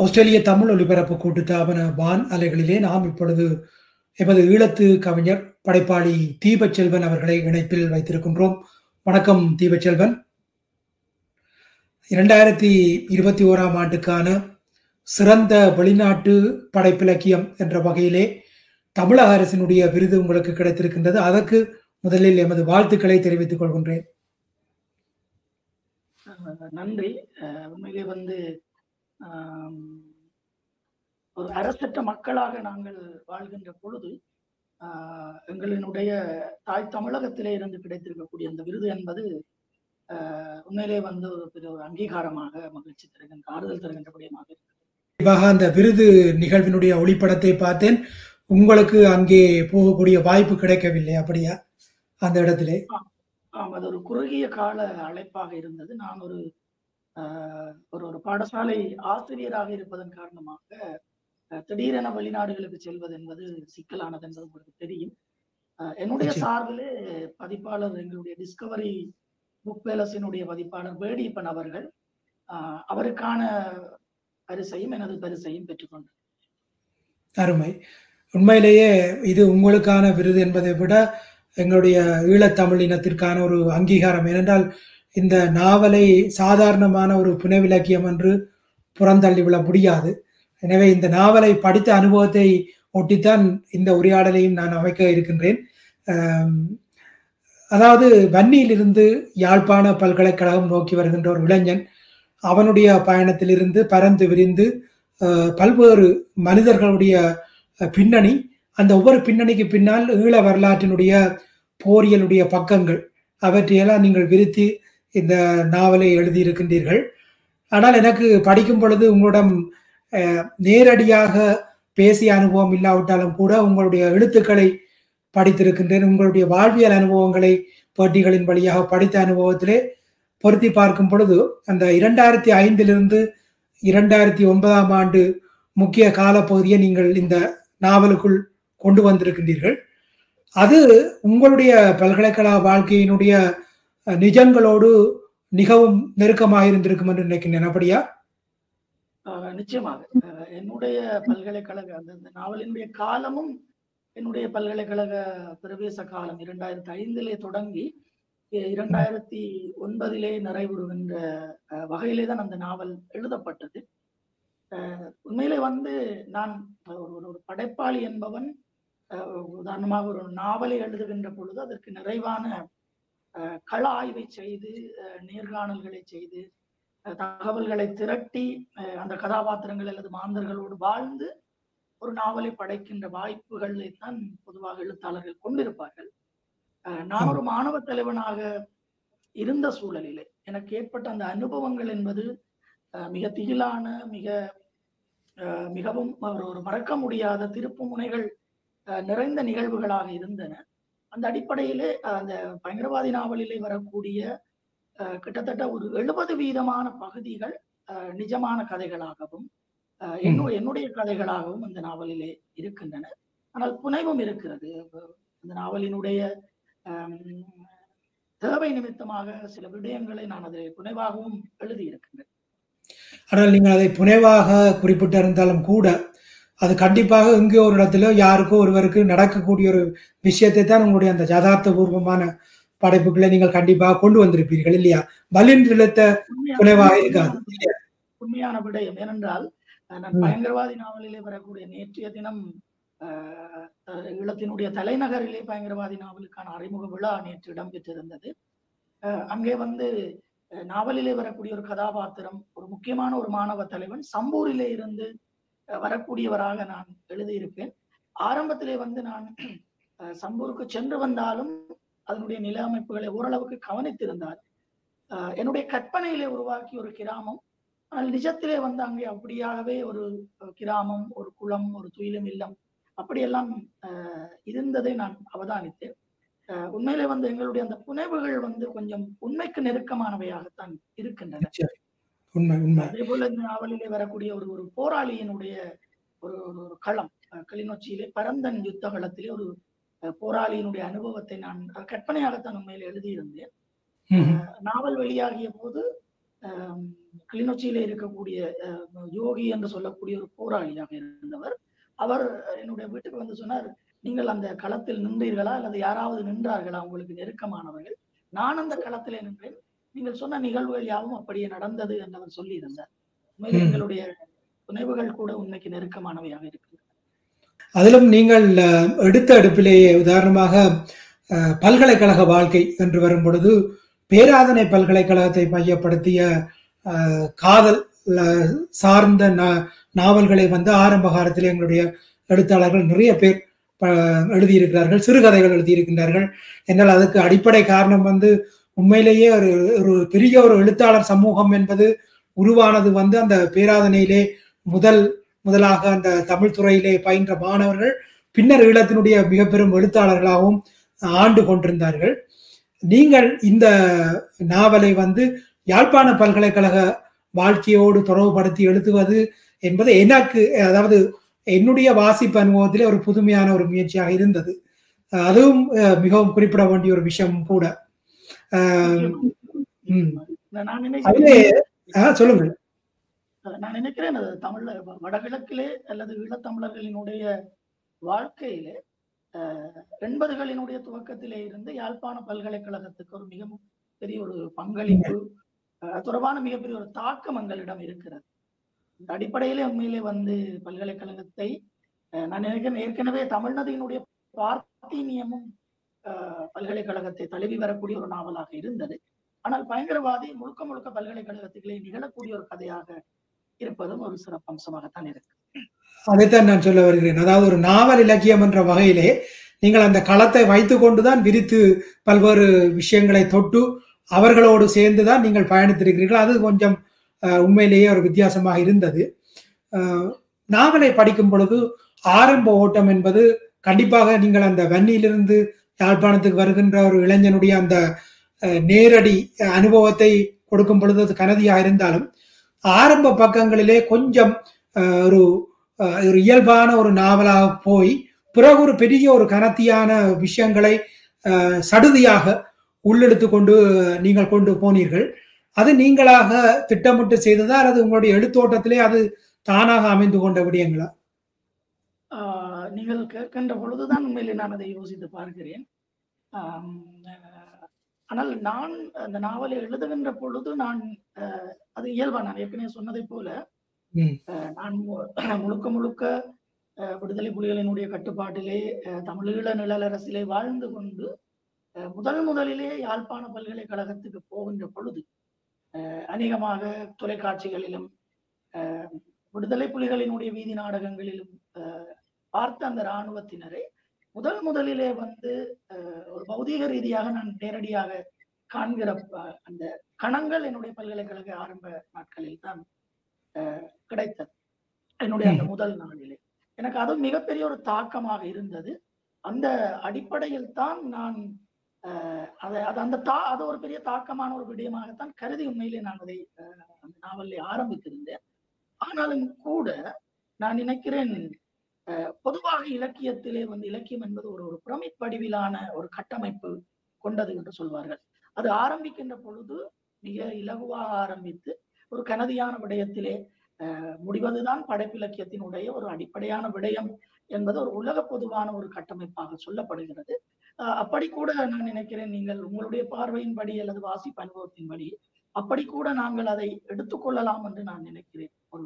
ஆஸ்திரேலிய தமிழ் ஒலிபரப்பு கூட்டுத்தாபன வான் அலைகளிலே நாம் இப்பொழுது எமது ஈழத்து கவிஞர் படைப்பாளி தீபச்செல்வன் அவர்களை இணைப்பில் வைத்திருக்கின்றோம். வணக்கம் தீபச்செல்வன். இரண்டாயிரத்தி இருபத்தி ஓராம் ஆண்டுக்கான சிறந்த வெளிநாட்டு படைப்பிலக்கியம் என்ற வகையிலே தமிழக அரசினுடைய விருது உங்களுக்கு கிடைத்திருக்கின்றது. அதற்கு முதலில் எமது வாழ்த்துக்களை தெரிவித்துக் கொள்கின்றேன். நன்றி. உண்மையிலே வந்து ஒரு அரசற்ற மக்களாக நாங்கள் வாழ்கின்ற பொழுது எங்களினுடைய தாய் தமிழகத்திலே இருந்து கிடைத்திருக்கக்கூடிய அந்த விருது என்பது உண்மையிலே வந்து ஒரு பெரிய ஒரு அங்கீகாரமாக மகிழ்ச்சி தருகின்ற ஆறுதல் தருகின்றபடியமாக கண்டிப்பாக அந்த விருது நிகழ்வினுடைய ஒளிப்படத்தை பார்த்தேன். உங்களுக்கு அங்கே போகக்கூடிய வாய்ப்பு கிடைக்கவில்லை அப்படியா? அந்த இடத்திலே? ஆம் அது ஒரு குறுகிய கால அழைப்பாக இருந்தது. நான் ஒரு ஒரு ஒரு பாடசாலை ஆசிரியராக இருப்பதன் காரணமாக திடீரென வெளிநாடுகளுக்கு செல்வது என்பது சிக்கலானது என்பது உங்களுக்கு தெரியும். என்னுடைய சார்பிலே பதிப்பாளர் எங்களுடைய டிஸ்கவரி புக் பேலஸினுடைய பதிப்பாளர் வேடிப்பன் அவர்கள் அவருக்கான பரிசையும் எனது பரிசையும் பெற்றுக்கொண்டார். அருமை. உண்மையிலேயே இது உங்களுக்கான விருது என்பதை விட எங்களுடைய ஈழத்தமிழ் இனத்திற்கான ஒரு அங்கீகாரம். ஏனென்றால் இந்த நாவலை சாதாரணமான ஒரு புனைவிலக்கியம் என்று புறந்தள்ளிவிட முடியாது. எனவே இந்த நாவலை படித்த அனுபவத்தை ஒட்டித்தான் இந்த உரையாடலையும் நான் அமைக்க இருக்கின்றேன். அதாவது வன்னியிலிருந்து யாழ்ப்பாண பல்கலைக்கழகம் நோக்கி வருகின்ற ஒரு இளைஞன் அவனுடைய பயணத்திலிருந்து பறந்து விரிந்து பல்வேறு மனிதர்களுடைய பின்னணி அந்த ஒவ்வொரு பின்னணிக்கு பின்னால் ஈழ வரலாற்றினுடைய போரியலுடைய பக்கங்கள் அவற்றையெல்லாம் நீங்கள் விரித்து இந்த நாவலை எழுதியிருக்கின்றீர்கள். ஆனால் எனக்கு படிக்கும் பொழுது உங்களிடம் நேரடியாக பேசிய அனுபவம் இல்லாவிட்டாலும் கூட உங்களுடைய எழுத்துக்களை படித்திருக்கின்றேன். உங்களுடைய வாழ்வியல் அனுபவங்களை போட்டிகளின் வழியாக படித்த அனுபவத்திலே பொருத்தி பார்க்கும் பொழுது அந்த இரண்டாயிரத்தி ஐந்திலிருந்து இரண்டாயிரத்தி ஒன்பதாம் ஆண்டு முக்கிய காலப்பகுதியை நீங்கள் இந்த நாவலுக்குள் கொண்டு வந்திருக்கின்றீர்கள். அது உங்களுடைய பல்கலைக்கழக வாழ்க்கையினுடைய நிஜங்களோடு மிகவும் நெருக்கமாக இருந்திருக்கும் என்று நினைக்கின்றேன். அப்படியா? நிச்சயமாக. என்னுடைய பல்கலைக்கழக அந்த நாவலினுடைய காலமும் என்னுடைய பல்கலைக்கழக பிரவேச காலம் இரண்டாயிரத்தி ஐந்திலே தொடங்கி இரண்டாயிரத்தி ஒன்பதிலே நிறைவுறுகின்ற வகையிலே தான் அந்த நாவல் எழுதப்பட்டது. உண்மையிலே வந்து நான் ஒரு ஒரு படைப்பாளி என்பவன் உதாரணமாக ஒரு நாவலை எழுதுகின்ற பொழுது அதற்கு நிறைவான கள ஆய்வை செய்து நேர்காணல்களை செய்து தகவல்களை திரட்டி அந்த கதாபாத்திரங்கள் அல்லது மாந்தர்களோடு வாழ்ந்து ஒரு நாவலை படைக்கின்ற வாய்ப்புகளை தான் பொதுவாக எழுத்தாளர்கள் கொண்டிருப்பார்கள். நான் ஒரு மாணவ தலைவனாக இருந்த சூழலிலே எனக்கு ஏற்பட்ட அந்த அனுபவங்கள் என்பது மிக திகிலான மிக மிகவும் ஒரு மறக்க முடியாத திருப்பு முனைகள் நிறைந்த நிகழ்வுகளாக இருந்தன. அந்த அடிப்படையிலே அந்த பயங்கரவாதி நாவலிலே வரக்கூடிய கிட்டத்தட்ட ஒரு எழுபது வீதமான பகுதிகள் நிஜமான கதைகளாகவும் என்னுடைய கதைகளாகவும் அந்த நாவலிலே இருக்கின்றன. ஆனால் புனைவும் இருக்கிறது. அந்த நாவலினுடைய தேவை நிமித்தமாக சில விடயங்களை நான் அதை புனைவாகவும் எழுதியிருக்கின்றேன். ஆனால் நீங்கள் அதை புனைவாக குறிப்பிட்டிருந்தாலும் கூட அது கண்டிப்பாக இங்கே ஒரு இடத்துல யாருக்கோ ஒருவருக்கு நடக்கக்கூடிய ஒரு விஷயத்தை தான் உங்களுடைய அந்த யதார்த்த பூர்வமான படைப்புகளை நீங்கள் கண்டிப்பாக கொண்டு வந்திருப்பீர்கள் இல்லையா? பலின் இழுத்த புனைவாக இருக்காது உண்மையான விடயம். ஏனென்றால் நான் பயங்கரவாதி நாவலிலே வரக்கூடிய நேற்றைய தினம் ஈழத்தினுடைய தலைநகரிலே பயங்கரவாதி நாவலுக்கான அறிமுக விழா நேற்று இடம்பெற்றிருந்தது. அங்கே வந்து நாவலிலே வரக்கூடிய ஒரு கதாபாத்திரம் ஒரு முக்கியமான ஒரு மாணவ தலைவன் சம்பூரிலே இருந்து வரக்கூடியவராக நான் எழுதியிருப்பேன். ஆரம்பத்திலே வந்து நான் சம்பூருக்கு சென்று வந்தாலும் அதனுடைய நில அமைப்புகளை ஓரளவுக்கு கவனித்திருந்தார். என்னுடைய கற்பனையிலே உருவாக்கி ஒரு கிராமம். ஆனால் நிஜத்திலே வந்து அங்கே அப்படியாகவே ஒரு கிராமம் ஒரு குளம் ஒரு துயிலும் இல்லம் அப்படியெல்லாம் இருந்ததை நான் அவதானித்தேன். உண்மையிலே வந்து எங்களுடைய அந்த புனைவுகள் வந்து கொஞ்சம் உண்மைக்கு நெருக்கமானவையாகத்தான் இருக்கின்றன. உண்மை உண்மை. அதே போல இந்த நாவலிலே வரக்கூடிய ஒரு ஒரு போராளியினுடைய ஒரு ஒரு களம் கிளிநொச்சியிலே பரந்தன் யுத்த களத்திலே ஒரு போராளியினுடைய அனுபவத்தை நான் கற்பனையாகத்தான் உண்மையில எழுதியிருந்தேன். நாவல் வெளியாகிய போது கிளிநொச்சியில இருக்கக்கூடிய யோகி என்று சொல்லக்கூடிய ஒரு போராளியாக இருந்தவர் அவர் என்னுடைய வீட்டுக்கு வந்து சொன்னார் நீங்கள் அந்த களத்தில் நின்றீர்களா? அல்லது யாராவது நின்றார்களா? உங்களுக்கு நெருக்கமானவர்கள். நான் அந்த களத்திலே நின்றேன். நீங்கள் சொன்ன நிகழ்வுகள் யாவும் அப்படியே நடந்தது என்று அவர் சொல்லியிருந்தார் உண்மையிலே ம். எங்களுடைய துணைவுகள் கூட உண்மைக்கு நெருக்கமானவையாக இருக்கு அதிலும் நீங்கள் எடுத்த எடுப்பிலேயே உதாரணமாக பல்கலைக்கழக வாழ்க்கை என்று வரும் பொழுது பேராதனை பல்கலைக்கழகத்தை மையப்படுத்திய காதல் சார்ந்த நாவல்களை வந்து ஆரம்ப காலத்தில் எங்களுடைய எழுத்தாளர்கள் நிறைய பேர் எழுதியிருக்கிறார்கள் சிறுகதைகள் எழுதியிருக்கின்றார்கள். என்னால் அதுக்கு அடிப்படை காரணம் வந்து உண்மையிலேயே ஒரு ஒரு பெரிய ஒரு எழுத்தாளர் சமூகம் என்பது உருவானது வந்து அந்த பேராதனையிலே முதல் முதலாக அந்த தமிழ் துறையிலே பயின்ற மாணவர்கள் பின்னர் ஈழத்தினுடைய மிக பெரும் எழுத்தாளர்களாகவும் ஆண்டு கொண்டிருந்தார்கள். நீங்கள் இந்த நாவலை வந்து யாழ்ப்பாண பல்கலைக்கழக வாழ்க்கையோடு தொடர்புபடுத்தி எழுதுவது என்பது எனக்கு அதாவது என்னுடைய வாசிப்பு அனுபவத்திலே ஒரு புதுமையான ஒரு முயற்சியாக இருந்தது. அதுவும் மிகவும் குறிப்பிட வேண்டிய ஒரு விஷயம் கூட. ம். நான் நினைக்கிறேன். வ- வடகிழக்கிலே அல்லது ஈழத்தமிழர்களினுடைய வாழ்க்கையிலே எண்பதுகளினுடைய துவக்கத்திலே இருந்து யாழ்ப்பாண பல்கலைக்கழகத்துக்கு ஒரு மிக பெரிய ஒரு பங்களிப்பு தொடர்பான மிகப்பெரிய ஒரு தாக்கம் எங்களிடம் இருக்கிறது. இந்த அடிப்படையிலே உண்மையிலே வந்து பல்கலைக்கழகத்தை நான் நினைக்கிறேன் ஏற்கனவே தமிழ்நதியினுடைய பார்த்தீனியமும் பல்கலைக்கழகத்தை தழுவி வரக்கூடிய ஒரு நாவலாக இருந்தது. ஆனால் பயங்கரவாதி முழுக்க முழுக்க பல்கலைக்கழகத்துக்களை நிகழக்கூடிய ஒரு கதையாக இருப்பதும் ஒரு சிறப்பம்சமாகத்தான் இருக்கு. அதைத்தான் நான் சொல்ல வருகிறேன். அதாவது ஒரு நாவல் இலக்கியம் என்ற வகையிலே நீங்கள் அந்த களத்தை வைத்து கொண்டுதான் விரித்து பல்வேறு விஷயங்களை தொட்டு அவர்களோடு சேர்ந்துதான் நீங்கள் பயணித்திருக்கிறீர்கள். அது கொஞ்சம் உண்மையிலேயே ஒரு வித்தியாசமாக இருந்தது. நாவலை படிக்கும் பொழுது ஆரம்ப ஓட்டம் என்பது கண்டிப்பாக நீங்கள் அந்த வன்னியிலிருந்து யாழ்ப்பாணத்துக்கு வருகின்ற ஒரு இளைஞனுடைய அந்த நேரடி அனுபவத்தை கொடுக்கும் பொழுது அது கனதியாக இருந்தாலும் ஆரம்ப பக்கங்களிலே கொஞ்சம் ஒரு ஒரு இயல்பான ஒரு நாவலாக போய் பிறகு ஒரு பெரிய ஒரு கனத்தியான விஷயங்களை சடுதியாக உள்ளெடுத்து கொண்டு நீங்கள் கொண்டு போனீர்கள். அது நீங்களாக திட்டமிட்டு செய்ததா அல்லது உங்களுடைய எழுத்தோட்டத்திலே அது தானாக அமைந்து கொண்ட விடயங்களா? நீங்கள் கேட்கின்ற பொழுதுதான் உண்மையிலே நான் அதை யோசித்து பார்க்கிறேன். ஆனால் நான் அந்த நாவலை எழுதுகின்ற பொழுது நான் அது இயல்பா நான் ஏற்கனவே சொன்னதை போல நான் முழுக்க முழுக்க விடுதலை புலிகளினுடைய கட்டுப்பாட்டிலே தமிழீழ நிழலரசிலே வாழ்ந்து கொண்டு முதல் முதலிலே யாழ்ப்பாண பல்கலைக்கழகத்துக்கு போகின்ற பொழுது அநேகமாக தொலைக்காட்சிகளிலும் விடுதலை புலிகளினுடைய வீதி நாடகங்களிலும் பார்த்த அந்த இராணுவத்தினரை. முதல் முதலிலே வந்து ஒரு பௌதீக ரீதியாக நான் நேரடியாக காண்கிற அந்த கணங்கள் என்னுடைய பல்கலைக்கழக ஆரம்ப நாட்களில் தான் கிடைத்தது. என்னுடைய அந்த முதல் நாளிலே. எனக்கு அது மிகப்பெரிய ஒரு தாக்கமாக இருந்தது. அந்த அடிப்படையில் தான் நான் அதை அது அந்த தா அது ஒரு பெரிய தாக்கமான ஒரு விடயமாகத்தான் கருதி உண்மையிலே நான் அதை அந்த நாவலை ஆரம்பித்திருந்தேன். ஆனாலும் கூட நான் நினைக்கிறேன் பொதுவாக இலக்கியத்திலே வந்து இலக்கியம் என்பது ஒரு ஒரு பிரமிட் வடிவிலான ஒரு கட்டமைப்பு கொண்டது என்று சொல்வார்கள். அது ஆரம்பிக்கின்ற பொழுது மிக இலகுவாக ஆரம்பித்து ஒரு கனதியான விடயத்திலே அஹ், முடிவதுதான் படைப்பிலக்கியத்தினுடைய ஒரு அடிப்படையான விடயம் என்பது ஒரு உலக பொதுவான ஒரு கட்டமைப்பாக சொல்லப்படுகிறது. அப்படி கூட நான் நினைக்கிறேன் நீங்கள் உங்களுடைய பார்வையின்படி அல்லது வாசிப்பு அனுபவத்தின்படி அப்படி கூட நாங்கள் அதை எடுத்துக்கொள்ளலாம் என்று நான் நினைக்கிறேன். ஒரு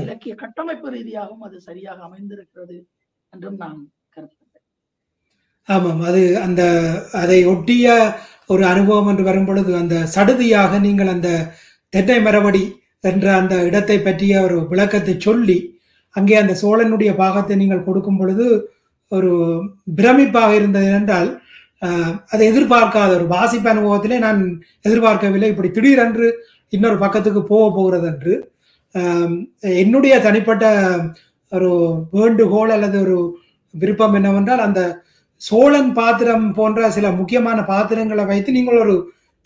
இலக்கிய கட்டமைப்பு ரீதியாகவும் அது சரியாக அமைந்திருக்கிறது என்றும் நான் கருதுகிறேன் ஆமாம் அது அந்த அதை ஒட்டிய ஒரு அனுபவம் என்று வரும் பொழுது அந்த சடுதியாக நீங்கள் அந்த தென்னை மரபடி என்ற அந்த இடத்தை பற்றிய ஒரு விளக்கத்தை சொல்லி அங்கே அந்த சோழனுடைய பாகத்தை நீங்கள் கொடுக்கும் பொழுது ஒரு பிரமிப்பாக இருந்தது என்றால் அதை எதிர்பார்க்காத ஒரு வாசிப்பு அனுபவத்திலே நான் எதிர்பார்க்கவில்லை. இப்படி திடீரென்று இன்னொரு பக்கத்துக்கு போக போகிறது என்று என்னுடைய தனிப்பட்ட ஒரு வேண்டுகோள் அல்லது ஒரு விருப்பம் என்னவென்றால் அந்த சோழன் பாத்திரம் போன்ற சில முக்கியமான பாத்திரங்களை வைத்து நீங்கள் ஒரு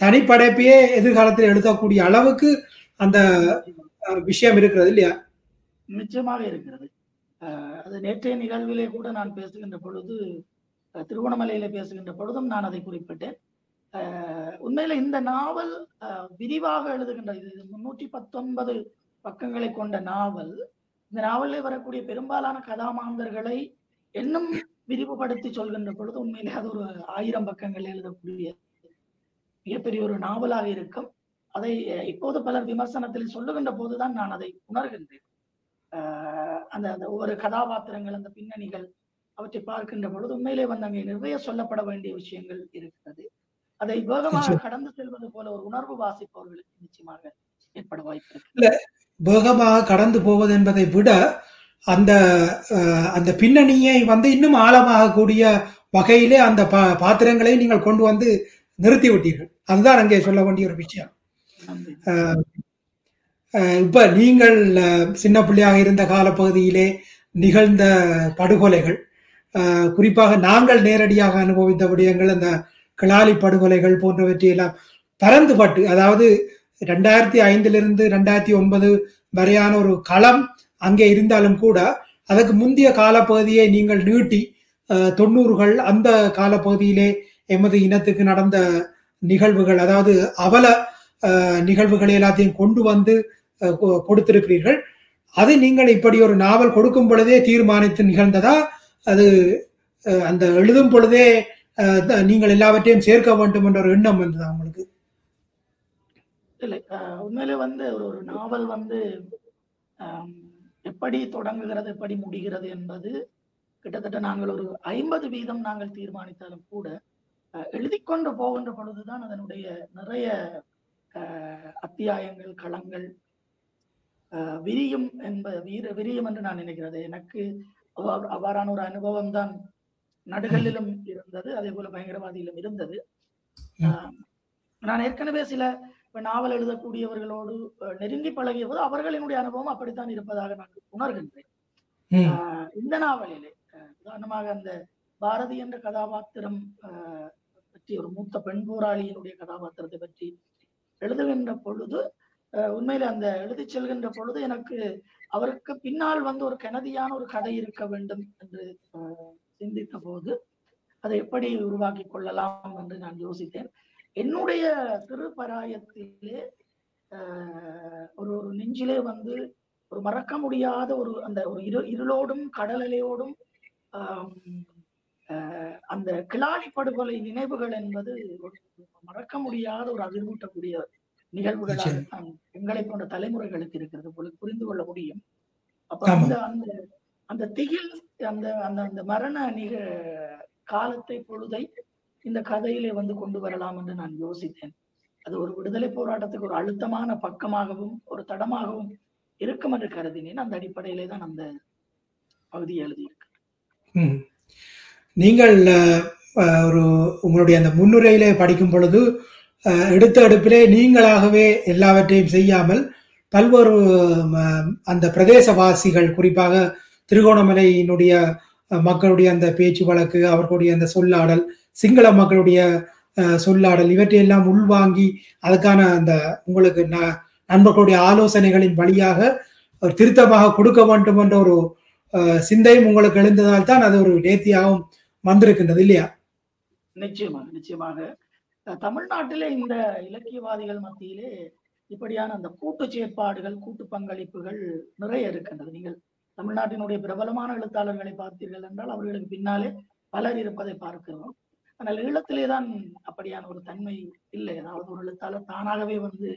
தனிப்படைப்பையே எதிர்காலத்தில் எழுதக்கூடிய அளவுக்கு அந்த விஷயம் இருக்கிறது இல்லையா? நிச்சயமாக இருக்கிறது. அது நேற்றைய நிகழ்விலே கூட நான் பேசுகின்ற பொழுது திருவண்ணாமலையில பேசுகின்ற பொழுதும் நான் அதை குறிப்பிட்டேன். உண்மையில இந்த நாவல் விரிவாக எழுதுகின்ற இது முன்னூற்றி பத்தொன்பது பக்கங்களை கொண்ட நாவல் இந்த நாவலில் வரக்கூடிய பெரும்பாலான கதாமாந்தர்களை இன்னும் விரிவுபடுத்தி சொல்கின்ற பொழுது உண்மையிலே அது ஒரு ஆயிரம் பக்கங்கள் எழுதக்கூடிய மிகப்பெரிய ஒரு நாவலாக இருக்கும். அதை இப்போது பலர் விமர்சனத்தில் சொல்லுகின்ற போதுதான் நான் அதை உணர்கின்றேன். ஆஹ் அந்த அந்த ஒவ்வொரு கதாபாத்திரங்கள் அந்த பின்னணிகள் அவற்றை பார்க்கின்ற பொழுது உண்மையிலே வந்து அங்கே நிறைய சொல்லப்பட வேண்டிய விஷயங்கள் இருக்கிறது. அதை வேகமாக. கடந்து செல்வது போல ஒரு உணர்வு வாசிப்பவர்களுக்கு நிச்சயமாக ஏற்பட வாய்ப்பு இருக்கு. வேகமாக கடந்து போவது என்பதை விட அந்த அந்த பின்னணியை வந்து இன்னும் ஆழமாக கூடிய வகையிலே அந்த பா- பாத்திரங்களை நீங்கள் கொண்டு வந்து நிறுத்தி விட்டீர்கள். அதுதான் அங்கே சொல்ல வேண்டிய ஒரு விஷயம். இப்ப நீங்கள் சின்ன பிள்ளையாக இருந்த காலப்பகுதியிலே நிகழ்ந்த படுகொலைகள் குறிப்பாக நாங்கள் நேரடியாக அனுபவித்த விடயங்கள் அந்த கிளாலி படுகொலைகள் போன்றவற்றை எல்லாம் பரந்துபட்டு அதாவது ரெண்டாயிரத்தி ஐந்திலிருந்து ரெண்டாயிரத்தி ஒன்பது வரையான ஒரு களம் அங்கே இருந்தாலும் கூட அதற்கு முந்தைய காலப்பகுதியை நீங்கள் நீட்டி தொண்ணூறுகள் அந்த காலப்பகுதியிலே எமது இனத்துக்கு நடந்த நிகழ்வுகள் அதாவது அவல நிகழ்வுகளை எல்லாத்தையும் கொண்டு வந்து கொ- கொடுத்திருக்கிறீர்கள். அது நீங்கள் இப்படி ஒரு நாவல் கொடுக்கும் பொழுதே தீர்மானித்து நிகழ்ந்ததா? அது அந்த எழுதும் பொழுதே த- நீங்கள் எல்லாவற்றையும் சேர்க்க வேண்டும் என்ற ஒரு எண்ணம் வந்ததா உங்களுக்கு? இல்லை. உண்மையிலே வந்து ஒரு ஒரு நாவல் வந்து எப்படி தொடங்குகிறது எப்படி முடிகிறது என்பது கிட்டத்தட்ட நாங்கள் ஒரு ஐம்பது வீதம் நாங்கள் தீர்மானித்தாலும் கூட அஹ், எழுதிக் கொண்டு போகின்ற பொழுதுதான் அதனுடைய நிறைய அத்தியாயங்கள் களங்கள் விரியும் என்ப வீர விரியும் என்று நான் நினைக்கிறது. எனக்கு அவ- அவ்வாறான ஒரு அனுபவம் தான் நடுகளிலும் இருந்தது. அதே போல பயங்கரவாதியிலும் இருந்தது. ஆஹ், நான் ஏற்கனவே சில இப்ப நாவல் எழுதக்கூடியவர்களோடு நெருங்கி பழகிய போது அவர்களினுடைய அனுபவம் அப்படித்தான் இருப்பதாக நான் உணர்கின்றேன். இந்த நாவலிலே உதாரணமாக அந்த பாரதி என்ற கதாபாத்திரம் பற்றி ஒரு மூத்த பெண் போராளியினுடைய கதாபாத்திரத்தை பற்றி எழுதுகின்ற பொழுது உண்மையில அந்த எழுதிச் செல்கின்ற பொழுது எனக்கு அவருக்கு பின்னால் வந்து ஒரு கெனதியான ஒரு கதை இருக்க வேண்டும் என்று சிந்தித்த போது அதை எப்படி உருவாக்கி கொள்ளலாம் என்று நான் யோசித்தேன். என்னுடைய சிறு பராயத்திலே ஆஹ் ஒரு ஒரு நெஞ்சிலே வந்து ஒரு மறக்க முடியாத ஒரு அந்த ஒரு இரு இருளோடும் கடலலையோடும் அந்த கிளாடி படுகொலை நினைவுகள் என்பது மறக்க முடியாத ஒரு அதிர்வூட்டக்கூடிய நிகழ்வுகளாக நிச்சயம். தான் எங்களை போன்ற தலைமுறைகளுக்கு இருக்கிறது போல புரிந்து கொள்ள முடியும் அப்ப. அந்த அந்த அந்த திகில் அந்த அந்த அந்த மரண நிக காலத்தை பொழுதை இந்த கதையிலே வந்து கொண்டு வரலாம் என்று நான் யோசித்தேன். அது ஒரு விடுதலை போராட்டத்துக்கு ஒரு அழுத்தமான பக்கமாகவும் ஒரு தடமாகவும் இருக்கும் என்று கருதினேன். அந்த அடிப்படையிலே தான் அந்த பகுதியை எழுதியிருக்கேன் நீங்கள் ஒரு உங்களுடைய அந்த முன்னுரையிலே படிக்கும் பொழுது அஹ், எடுத்த எடுப்பிலே நீங்களாகவே எல்லாவற்றையும் செய்யாமல் பல்வேறு அந்த பிரதேசவாசிகள் குறிப்பாக திருகோணமலையினுடைய மக்களுடைய அந்த பேச்சு வழக்கு அவர்களுடைய அந்த சொல்லாடல் சிங்கள மக்களுடைய அஹ், சொல்லாடல் இவற்றையெல்லாம் உள்வாங்கி அதுக்கான அந்த உங்களுக்கு ந- நண்பர்களுடைய ஆலோசனைகளின் வழியாக ஒரு திருத்தமாக கொடுக்க வேண்டும் என்ற ஒரு அஹ், சிந்தையும் உங்களுக்கு எழுந்ததால் தான் அது ஒரு நேர்த்தியாகவும் வந்திருக்கின்றது இல்லையா? நிச்சயமாக நிச்சயமாக. தமிழ்நாட்டிலே இந்த இலக்கியவாதிகள் மத்தியிலே இப்படியான அந்த கூட்டு செயற்பாடுகள் கூட்டு பங்களிப்புகள் நிறைய இருக்கின்றது. நீங்கள் தமிழ்நாட்டினுடைய பிரபலமான எழுத்தாளர்களை பார்த்தீர்கள் என்றால் அவர்களுக்கு பின்னாலே பலர் இருப்பதை பார்க்கிறோம். ஆனால் ஈழத்திலே தான் அப்படியான ஒரு தன்மை இல்லை. அதாவது ஒரு எழுத்தாளர் தானாகவே வந்து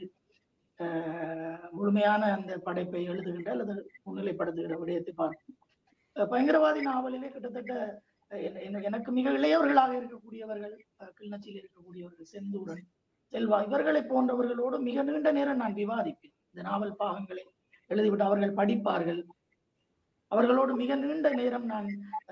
முழுமையான அந்த படைப்பை எழுதுகின்ற அல்லது முன்னிலைப்படுத்துகிற விடயத்தை பார்க்கும். பயங்கரவாதி நாவலிலே கிட்டத்தட்ட எனக்கு மிக இளையவர்களாக இருக்கக்கூடியவர்கள் கிளிநொச்சியில் இருக்கக்கூடியவர்கள் செந்தூரன் செல்வா இவர்களை போன்றவர்களோடு மிக நீண்ட நேரம் நான் விவாதிப்பேன். இந்த நாவல் பாகங்களை எழுதிவிட்டு அவர்கள் படிப்பார்கள். அவர்களோடு மிக நீண்ட நேரம் நான்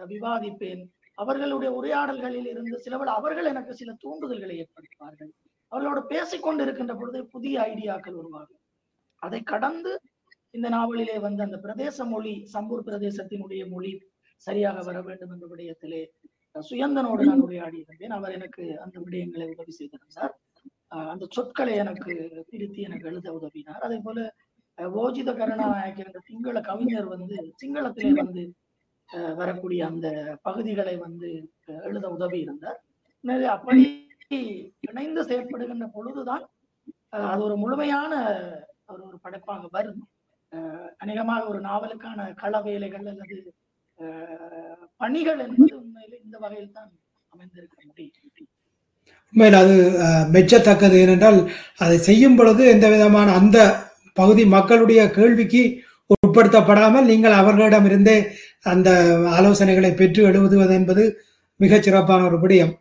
விவாதிப்பேன். அவர்களுடைய உரையாடல்களில் இருந்து சிலவள் அவர்கள் எனக்கு சில தூண்டுதல்களை ஏற்படுத்துவார்கள். அவர்களோடு பேசிக்கொண்டு இருக்கின்ற பொழுது புதிய ஐடியாக்கள் உருவாகும். அதை கடந்து இந்த நாவலிலே வந்து அந்த பிரதேச மொழி சம்பூர் பிரதேசத்தினுடைய மொழி சரியாக வர வேண்டும் என்ற விடயத்திலே சுயந்தனோடு நான் உரையாடி இருந்தேன். அவர் எனக்கு அந்த விடயங்களை உதவி செய்திருந்தார். அஹ், அந்த சொற்களை எனக்கு திருத்தி எனக்கு எழுத உதவினார். அதே போல ஓஜித கருணாநாயக்கர் என்ற சிங்கள கவிஞர் வந்து சிங்களத்திலே வந்து வரக்கூடிய அந்த பகுதிகளை வந்து எழுத உதவி இருந்தார். அப்படி இணைந்து செயற்படுகின்ற பொழுதுதான் அது ஒரு முழுமையான ஒரு ஒரு படைப்பாக வரும். அநேகமாக ஒரு நாவலுக்கான கள வேலைகள் அல்லது பணிகள் என்பது உண்மையிலே இந்த வகையில் தான் அமைந்திருக்க முடியும். உண்மையில் அது மெச்சத்தக்கது ஏனென்றால் அதை செய்யும் பொழுது எந்த விதமான அந்த பகுதி மக்களுடைய கேள்விக்கு உட்படுத்தப்படாமல் நீங்கள் அவர்களிடமிருந்தே அந்த ஆலோசனைகளை பெற்று எழுதுவது என்பது மிகச் சிறப்பான ஒரு விடயம்.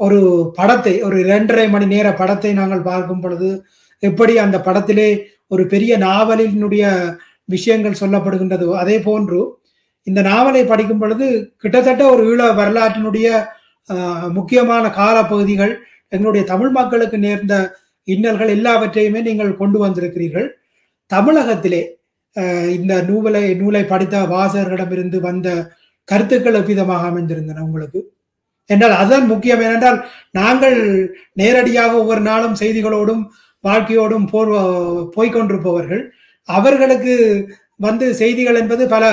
ஒரு படத்தை ஒரு இரண்டரை மணி நேர படத்தை நாங்கள் பார்க்கும் பொழுது எப்படி அந்த படத்திலே ஒரு பெரிய நாவலினுடைய விஷயங்கள் சொல்லப்படுகின்றதோ அதே போன்று இந்த நாவலை படிக்கும் பொழுது கிட்டத்தட்ட ஒரு ஈழ வரலாற்றினுடைய முக்கியமான காலப்பகுதிகள் எங்களுடைய தமிழ் மக்களுக்கு நேர்ந்த இன்னல்கள் எல்லாவற்றையுமே நீங்கள் கொண்டு வந்திருக்கிறீர்கள். தமிழகத்திலே இந்த நூலை நூலை படித்த வாசகர்களிடமிருந்து வந்த கருத்துக்கள் எவ்விதமாக அமைந்திருந்தன உங்களுக்கு? என்றால் அதுதான் முக்கியம் ஏனென்றால் நாங்கள் நேரடியாக ஒவ்வொரு நாளும் செய்திகளோடும் வாழ்க்கையோடும் போர் போய்கொண்டிருப்பவர்கள் அவர்களுக்கு வந்து செய்திகள் என்பது பல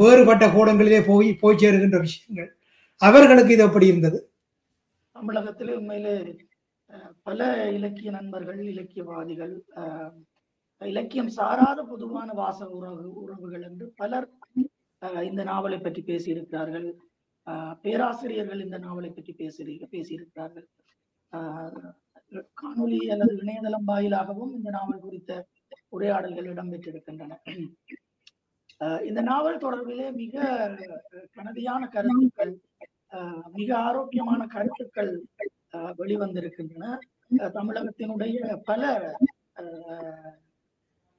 வேறுபட்ட கோணங்களிலே போய் போய் சேருகின்ற விஷயங்கள். அவர்களுக்கு இது எப்படி இருந்தது? தமிழகத்திலே உண்மையிலே பல இலக்கிய நண்பர்கள் இலக்கியவாதிகள் இலக்கியம் சாராத பொதுவான வாச உறவு உறவுகள் என்று பலர் இந்த நாவலை பற்றி பேசியிருக்கிறார்கள். பேராசிரியர்கள் இந்த நாவலை பற்றி பேசி பேசியிருக்கிறார்கள். காணொலி அல்லது இணையதளம் வாயிலாகவும் இந்த நாவல் குறித்த உரையாடல்கள் இடம்பெற்றிருக்கின்றன. அஹ், இந்த நாவல் தொடர்பிலே மிக கனதியான கருத்துக்கள் மிக ஆரோக்கியமான கருத்துக்கள் அஹ், வெளிவந்திருக்கின்றன. தமிழகத்தினுடைய பல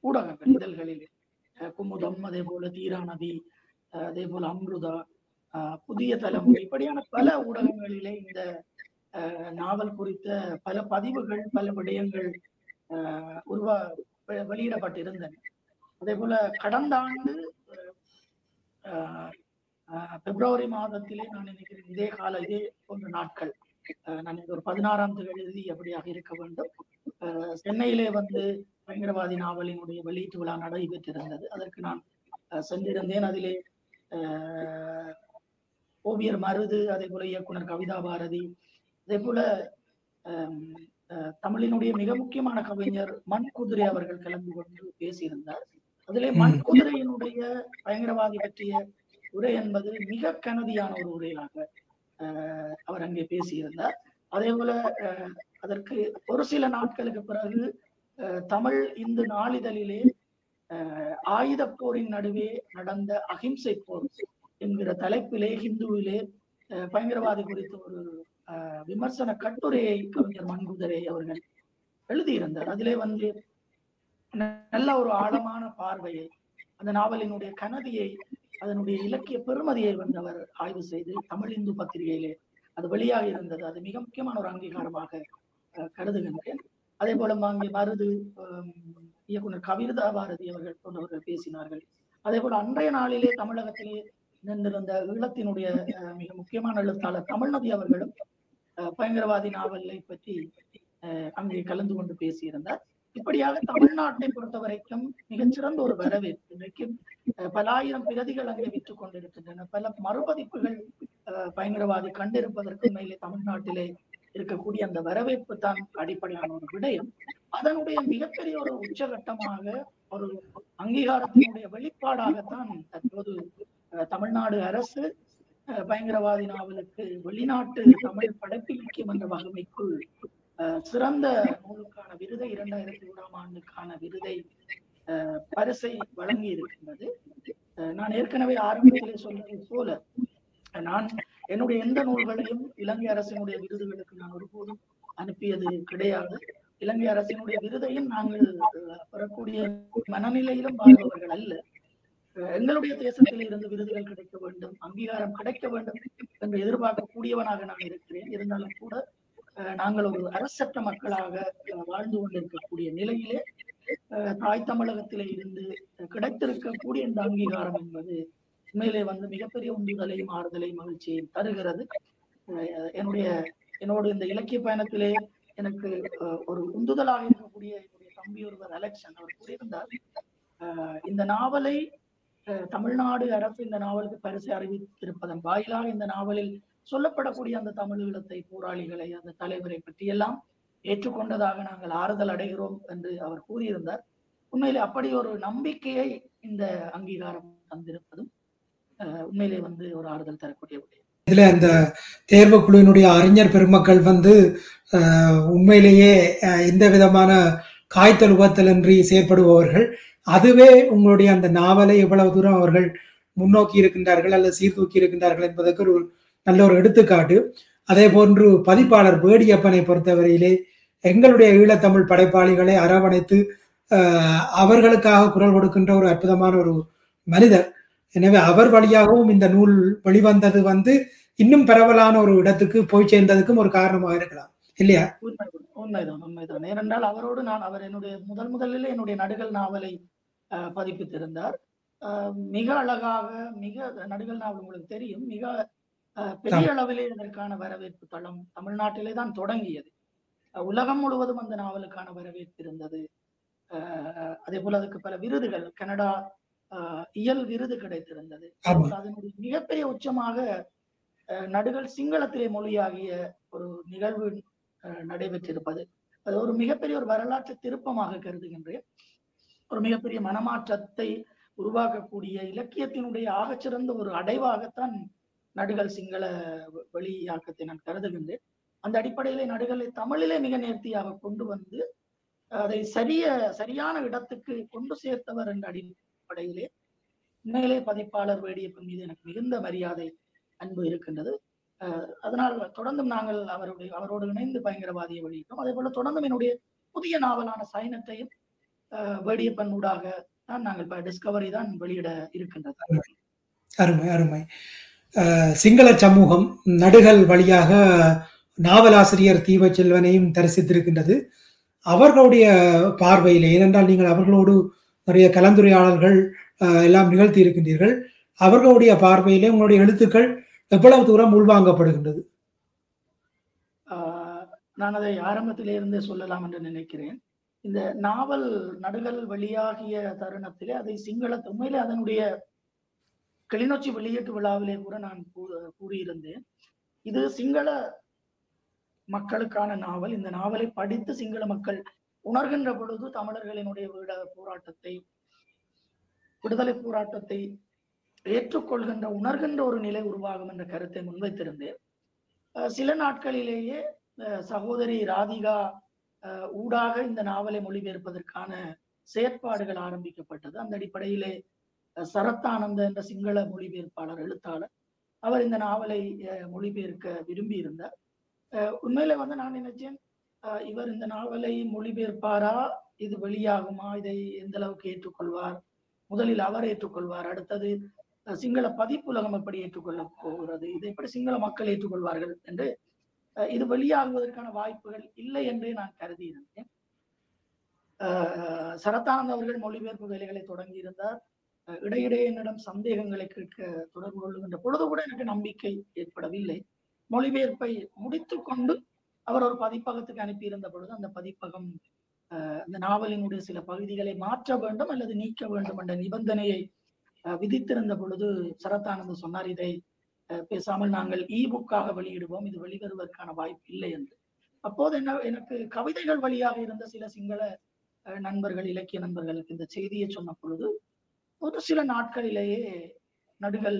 ஊடகங்கள் இதழ்களில் குமுதம் அதே போல தீராநதி அதே போல அம்ருதா புதிய தலைமுறை இப்படியான பல ஊடகங்களிலே இந்த அஹ், நாவல் குறித்த பல பதிவுகள் பல விடயங்கள் உருவா வெளியிடப்பட்டிருந்தன. அதே போல கடந்த ஆண்டு பிப்ரவரி மாதத்திலே நான் நினைக்கிறேன் இதே கால இதே போன்ற நாட்கள் நான் இது ஒரு பதினாறாம் தேதி அப்படியாக இருக்க வேண்டும். சென்னையிலே வந்து பயங்கரவாதி நாவலினுடைய வெளியீட்டு விழா நடைபெற்றிருந்தது. அதற்கு நான் சென்றிருந்தேன். அதிலே ஓவியர் மருது அதே போல இயக்குனர் கவிதா பாரதி அதே போல தமிழினுடைய மிக முக்கியமான கவிஞர் மண் குதிரை அவர்கள் கலந்து கொண்டு பேசியிருந்தார். அதிலே மண் குதிரையினுடைய பயங்கரவாதி பற்றிய உரை என்பது மிக கனதியான ஒரு உரையாக அவர் அங்கே பேசியிருந்தார். அதே போல அதற்கு ஒரு சில நாட்களுக்கு பிறகு தமிழ் இந்து நாளிதழிலே ஆயுத ஆயுதப் போரின் நடுவே நடந்த அகிம்சை போர் என்கிற தலைப்பிலே ஹிந்துவிலே பயங்கரவாதி குறித்த ஒரு அஹ், விமர்சன கட்டுரையை கவிஞர் மண்குதரே அவர்கள் எழுதியிருந்தார். அதிலே வந்து நல்ல ஒரு ஆழமான பார்வையை அந்த நாவலினுடைய கனதியை அதனுடைய இலக்கிய பெருமதியை வந்து அவர் ஆய்வு செய்து தமிழ் இந்து பத்திரிகையிலே அது வெளியாக இருந்தது. அது மிக முக்கியமான ஒரு அங்கீகாரமாக கருதுகின்றேன். அதே போல அங்கே மருது இயக்குனர் கவிதா பாரதி அவர்கள் போன்றவர்கள் பேசினார்கள். அதே போல அன்றைய நாளிலே தமிழகத்திலே நின்றிருந்த ஈழத்தினுடைய அஹ், மிக முக்கியமான எழுத்தாளர் தமிழ்நதி அவர்களும் அஹ், பயங்கரவாதி நாவலை பற்றி அஹ், அங்கே கலந்து கொண்டு பேசியிருந்தார். இப்படியாக தமிழ்நாட்டை பொறுத்த வரைக்கும் மிகச்சிறந்த ஒரு வரவேற்பு. இன்றைக்கு பல ஆயிரம் பிரதிகள் அங்கே விற்றுக் கொண்டிருக்கின்றன. பல மறுபதிப்புகள் பயங்கரவாதி கண்டிருப்பதற்கு மேலே தமிழ்நாட்டிலே இருக்கக்கூடிய அந்த வரவேற்பு தான் அடிப்படையான ஒரு விடயம். அதனுடைய மிகப்பெரிய ஒரு உச்சகட்டமாக ஒரு அங்கீகாரத்தினுடைய வெளிப்பாடாகத்தான் தற்போது அஹ், தமிழ்நாடு அரசு பயங்கரவாதி நாவலுக்கு வெளிநாட்டு தமிழ் படைப்பிலக்கியம் என்ற வகைமைக்குள் சிறந்த நூலுக்கான விருதை இரண்டாயிரத்தி ஓராம் ஆண்டுக்கான விருதை பரிசை வழங்கி இருக்கின்றது நான் ஏற்கனவே ஆரம்பத்திலே சொன்னது போல நான் என்னுடைய எந்த நூல்களையும் இலங்கை அரசினுடைய விருதுகளுக்கு நான் ஒருபோதும் அனுப்பியது கிடையாது. இலங்கை அரசினுடைய விருதையும் நாங்கள் பெறக்கூடிய மனநிலையிலும் வாழ்பவர்கள் அல்ல. எங்களுடைய தேசத்தில் இருந்து விருதுகள் கிடைக்க வேண்டும் அங்கீகாரம் கிடைக்க வேண்டும் என்று எதிர்பார்க்கக்கூடியவனாக நான் இருக்கிறேன். இருந்தாலும் கூட நாங்கள் ஒரு அரசற்ற மக்களாக வாழ்ந்து கொண்டிருக்கக்கூடிய நிலையிலே தாய் தமிழகத்திலே இருந்து கிடைத்திருக்கக்கூடிய இந்த அங்கீகாரம் என்பது உண்மையிலே வந்து மிகப்பெரிய உந்துதலையும் ஆறுதலையும் மகிழ்ச்சியையும் தருகிறது. அஹ், என்னுடைய என்னோட இந்த இலக்கிய பயணத்திலே எனக்கு அஹ், ஒரு உந்துதலாக இருக்கக்கூடிய என்னுடைய தம்பி ஒருவர் அலெக்ஷன் அவர் கூறியிருந்தார் இந்த நாவலை அஹ், தமிழ்நாடு அரசு இந்த நாவலுக்கு பரிசு அறிவித்திருப்பதன் வாயிலாக இந்த நாவலில் சொல்லப்படக்கூடிய அந்த தமிழீழத்தை போராளிகளை அந்த தலைவரை பற்றியெல்லாம் ஏற்றுக்கொண்டதாக நாங்கள் ஆறுதல் அடைகிறோம் என்று அவர் கூறியிருந்தார். உண்மையிலே அப்படி ஒரு நம்பிக்கையை இந்த அங்கீகாரம் தந்திருப்பதும் அஹ், உண்மையிலே வந்து ஒரு ஆறுதல் தரக்கூடிய விடயம் இதுல அந்த தேர்வு குழுவினுடைய அறிஞர் பெருமக்கள் வந்து உண்மையிலேயே எந்த விதமான காய்த்தல் உபத்தலின்றி செயற்படுபவர்கள். அதுவே உங்களுடைய அந்த நாவலை எவ்வளவு தூரம் அவர்கள் முன்னோக்கி இருக்கின்றார்கள் அல்லது சீர்தூக்கி இருக்கின்றார்கள் என்பதற்கு ஒரு நல்ல ஒரு எடுத்துக்காட்டு. அதே போன்று பதிப்பாளர் வேடியப்பனை பொறுத்தவரையிலே எங்களுடைய ஈழத்தமிழ் படைப்பாளிகளை அரவணைத்து அவர்களுக்காக குரல் கொடுக்கின்ற ஒரு அற்புதமான ஒரு மனிதர். எனவே அவர் வழியாகவும் இந்த நூல் வெளிவந்தது வந்து இன்னும் பரவலான ஒரு இடத்துக்கு போய் சேர்ந்ததுக்கும் ஒரு காரணமாக இருக்கலாம். இல்லையா? உண்மை உண்மைதான் உண்மைதான். ஏனென்றால் அவரோடு நான் அவர் என்னுடைய முதல் முதலில் என்னுடைய நடுகள் நாவலை பதிப்பித்திருந்தார். மிக அழகாக மிக நடுகள் நாவல் உங்களுக்கு தெரியும். மிக பெரிய அளவிலே இதற்கான வரவேற்பு தளம் தமிழ்நாட்டிலே தான் தொடங்கியது. உலகம் முழுவதும் அந்த நாவலுக்கான வரவேற்பு இருந்தது. அதே போல அதுக்கு பல விருதுகள் கனடா இயல் விருது கிடைத்திருந்தது. அதனுடைய மிகப்பெரிய உச்சமாக நடுகள் சிங்களத்திலே மொழியாகிய ஒரு நிகழ்வு அஹ், நடைபெற்றிருப்பது. அது ஒரு மிகப்பெரிய ஒரு வரலாற்று திருப்பமாக கருதுகின்றேன். ஒரு மிகப்பெரிய மனமாற்றத்தை உருவாக்கக்கூடிய இலக்கியத்தினுடைய ஆகச்சிறந்த ஒரு அடைவாகத்தான் நடுகள் சிங்கள வெளியாக்கத்தை நான் கருதுகின்றேன். அந்த அடிப்படையிலே நடுகளை தமிழிலே மிக நேர்த்தியாக கொண்டு வந்து அதை சரிய சரியான இடத்துக்கு கொண்டு சேர்த்தவர் என்ற அடிப்படையிலே மேலே பதிப்பாளர் வேடியப்பன் மீது எனக்கு மிகுந்த மரியாதை அன்பு இருக்கின்றது. அஹ் அதனால் தொடர்ந்தும் நாங்கள் அவருடைய அவரோடு இணைந்து பயங்கரவாதியை வெளியிட்டோம். அதே போல தொடர்ந்தும் என்னுடைய புதிய நாவலான சைனத்தையும் அஹ், வேடியப்பன் ஊடாக தான் நாங்கள் டிஸ்கவரி தான் வெளியிட இருக்கின்றது. அருமை அருமை. சிங்கள சமூகம் நடுகள் வழியாக நாவலாசிரியர் தீபச்செல்வனையும் தரிசித்திருக்கின்றது. அவர்களுடைய பார்வையில் ஏனென்றால் நீங்கள் அவர்களோடு நிறைய கலந்துரையாடல்கள் எல்லாம் நிகழ்த்தி இருக்கின்றீர்கள் அவர்களுடைய பார்வையிலே உங்களுடைய எழுத்துக்கள் எவ்வளவு தூரம் உள்வாங்கப்படுகின்றது? நான் அதை ஆரம்பத்திலேருந்தே சொல்லலாம் என்று நினைக்கிறேன். இந்த நாவல் நடுகள் வழியாகிய தருணத்திலே அதை சிங்கள உண்மையிலே அதனுடைய கிளிநொச்சி வெளியீட்டு விழாவிலே கூட நான் கூறியிருந்தேன். இது சிங்கள மக்களுக்கான நாவல். இந்த நாவலை படித்து சிங்கள மக்கள் உணர்கின்ற பொழுது தமிழர்களினுடைய விட போராட்டத்தை விடுதலை போராட்டத்தை ஏற்றுக்கொள்கின்ற உணர்கின்ற ஒரு நிலை உருவாகும் என்ற கருத்தை முன்வைத்திருந்தேன். அஹ் சில நாட்களிலேயே அஹ் சகோதரி ராதிகா அஹ் ஊடாக இந்த நாவலை மொழிபெயர்ப்பதற்கான செயற்பாடுகள் ஆரம்பிக்கப்பட்டது. அந்த அடிப்படையிலே சரத்தானந்த என்ற சிங்கள மொழிபெயர்ப்பாளர் எழுத்தாளர். அவர் இந்த நாவலை அஹ் மொழிபெயர்க்க விரும்பி இருந்தார் அஹ் உண்மையில வந்து நான் நினைச்சேன்? இவர் இந்த நாவலை மொழிபெயர்ப்பாரா? இது வெளியாகுமா? இதை எந்த அளவுக்கு ஏற்றுக்கொள்வார்? முதலில் அவர் ஏற்றுக்கொள்வார் அடுத்தது அஹ் சிங்கள பதிப்புலகம் எப்படி ஏற்றுக்கொள்ள போகிறது? இதை எப்படி சிங்கள மக்கள் ஏற்றுக்கொள்வார்கள் என்று அஹ் இது வெளியாகுவதற்கான வாய்ப்புகள் இல்லை என்றே நான் கருதி இருந்தேன் சரத்தானந்த சரத்தானந்த் அவர்கள் மொழிபெயர்ப்பு வேலைகளை தொடங்கி இருந்தார் இடையிடையே என்னிடம் சந்தேகங்களை கேட்க தொடர்பு கொள்ளுகின்ற பொழுது கூட எனக்கு நம்பிக்கை ஏற்படவில்லை. மொழிபெயர்ப்பை முடித்துக் கொண்டு அவர் ஒரு பதிப்பகத்துக்கு அனுப்பியிருந்த பொழுது அந்த பதிப்பகம் அந்த நாவலினுடைய சில பகுதிகளை மாற்ற வேண்டும் அல்லது நீக்க வேண்டும் என்ற நிபந்தனையை அஹ் விதித்திருந்த பொழுது சரத்தானந்த் சொன்னார் இதை அஹ் பேசாமல் நாங்கள் இ புக்காக வெளியிடுவோம். இது வெளிவருவதற்கான வாய்ப்பு இல்லை என்று. அப்போது என்ன எனக்கு கவிதைகள் வழியாக இருந்த சில சிங்கள அஹ், நண்பர்கள் இலக்கிய நண்பர்களுக்கு இந்த செய்தியை சொன்ன பொழுது ஒரு சில நாட்களிலேயே நடுகள்